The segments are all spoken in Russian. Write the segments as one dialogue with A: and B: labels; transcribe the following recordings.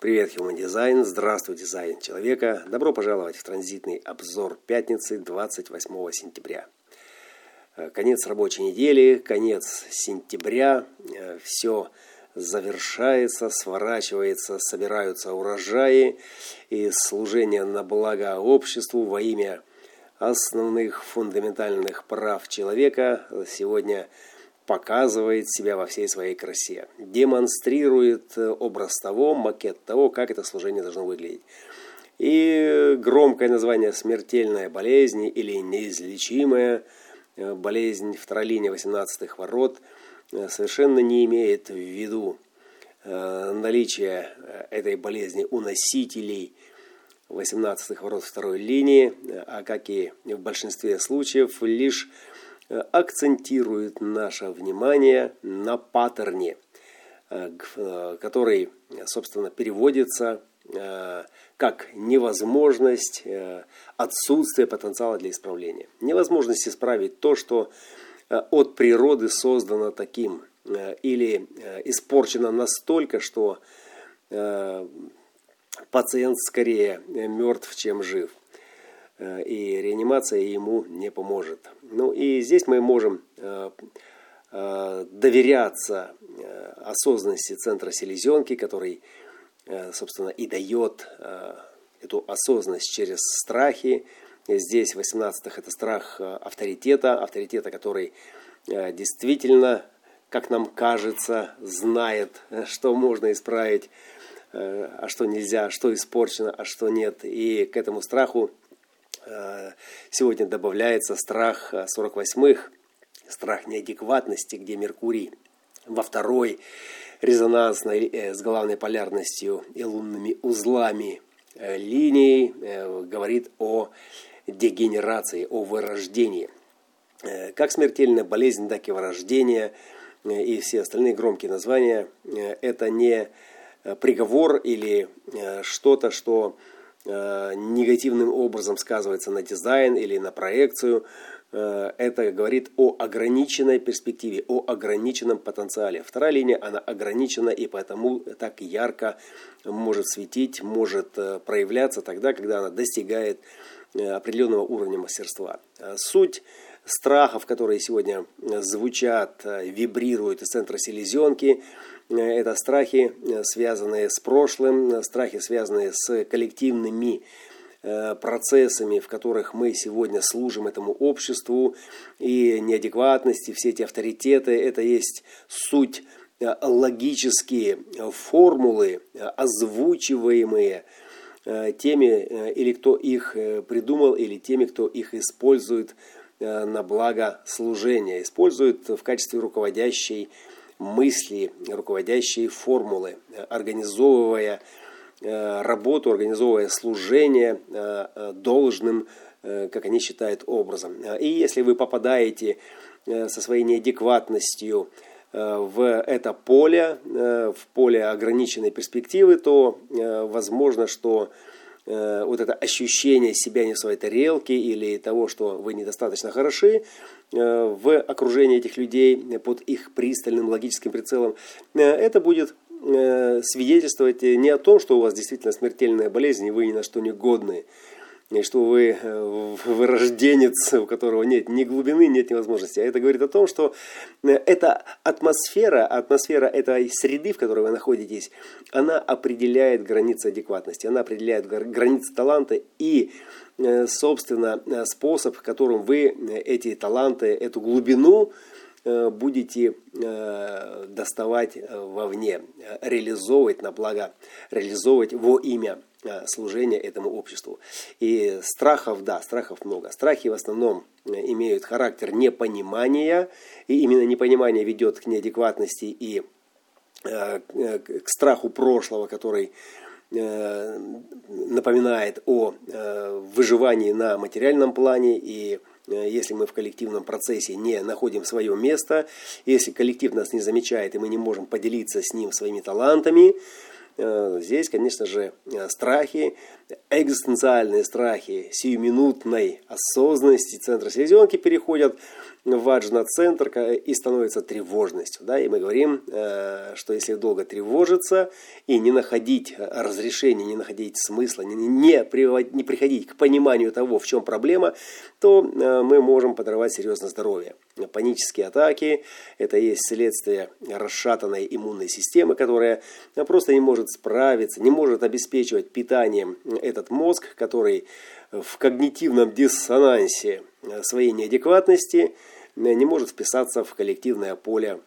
A: Привет, Human Design. Здравствуй, дизайн человека. Добро пожаловать в транзитный обзор пятницы 28 сентября. Э, конец рабочей недели, конец сентября. Э, Все завершается, сворачивается, собираются урожаи и служение на благо обществу во имя основных фундаментальных прав человека сегодня показывает себя во всей своей красе, демонстрирует э, образ того, макет того, как это служение должно выглядеть. И громкое название «Смертельная болезнь» или «Неизлечимая э, болезнь» второй линии 18-х ворот э, совершенно не имеет в виду наличие этой болезни у носителей 18-х ворот второй линии, а как и в большинстве случаев, лишь акцентирует наше внимание на паттерне, э, э, который, собственно, переводится как невозможность, отсутствие потенциала для исправления. Невозможность исправить то, что от природы создано таким или испорчено настолько, что пациент скорее мертв, чем жив. Э, и реанимация ему не поможет. Ну и здесь мы можем э, э, доверяться осознанности центра селезенки, который, собственно, и дает эту осознанность через страхи. Здесь в 18-х это страх авторитета, авторитета, который действительно, как нам кажется, знает, что можно исправить, а что нельзя, что испорчено, а что нет. И к этому страху сегодня добавляется страх 48-х, страх неадекватности, где Меркурий во второй резонансной э, с главной полярностью и лунными узлами э, линий говорит о дегенерации, о вырождении. Как смертельная болезнь, так и вырождение и все остальные громкие названия – это не приговор или что-то, что Э, негативным образом сказывается на дизайн или на проекцию. Э, это говорит о ограниченной перспективе, о ограниченном потенциале. Вторая линия, она ограничена и поэтому так ярко может светить, может э, проявляться тогда, когда она достигает определенного уровня мастерства. Суть страхов, которые сегодня звучат, вибрируют из центра селезенки, Э, это страхи, э, связанные с прошлым, э, страхи, связанные с коллективными процессами, в которых мы сегодня служим этому обществу, и неадекватности, все эти авторитеты, это есть суть логические формулы, озвучиваемые теми, или кто их придумал, или теми, кто их использует на благо служения, использует в качестве руководящей мысли, руководящие формулы, организовывая э, работу, организовывая служение э, э, должным, как они считают, образом. И если вы попадаете со своей неадекватностью в это поле, в поле ограниченной перспективы, то возможно, что Э, вот это ощущение себя не в своей тарелке или того, что вы недостаточно хороши э, в окружении этих людей под их пристальным логическим прицелом, э, это будет свидетельствовать не о том, что у вас действительно смертельная болезнь и вы ни на что не годны, что вы э, вырожденец, у которого нет ни глубины, нет ни возможности. А это говорит о том, что э, эта атмосфера, атмосфера этой среды, в которой вы находитесь, она определяет границы адекватности, она определяет границы таланта и, э, собственно, способ, которым вы эти таланты, эту глубину будете доставать вовне, реализовывать на благо, реализовывать во имя служения этому обществу. И страхов, да, страхов много. Страхи в основном э, имеют характер непонимания, и именно непонимание ведет к неадекватности и э, к страху прошлого, который напоминает о выживании на материальном плане и если мы в коллективном процессе не находим свое место, если коллектив нас не замечает и мы не можем поделиться с ним своими талантами, здесь, конечно же, страхи, экзистенциальные страхи сиюминутной осознанности центра селезенки переходят ваджна-центр и становится тревожностью. Да? И мы говорим, э, что если долго тревожиться и не находить разрешения, не находить смысла, не, приходить к пониманию того, в чем проблема, то э, мы можем подорвать серьезно здоровье. Панические атаки – это есть следствие расшатанной иммунной системы, которая просто не может справиться, не может обеспечивать питанием этот мозг, который в когнитивном диссонансе своей неадекватности не может вписаться в коллективное поле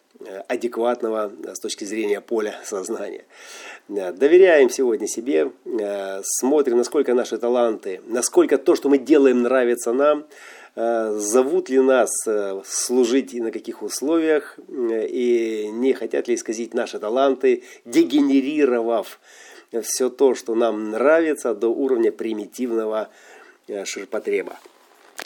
A: адекватного с точки зрения поля сознания. Э, доверяем сегодня себе, э, смотрим, насколько наши таланты, насколько то, что мы делаем, нравится нам, зовут ли нас служить и на каких условиях, и не хотят ли исказить наши таланты, дегенерировав все то, что нам нравится, до уровня примитивного ширпотреба.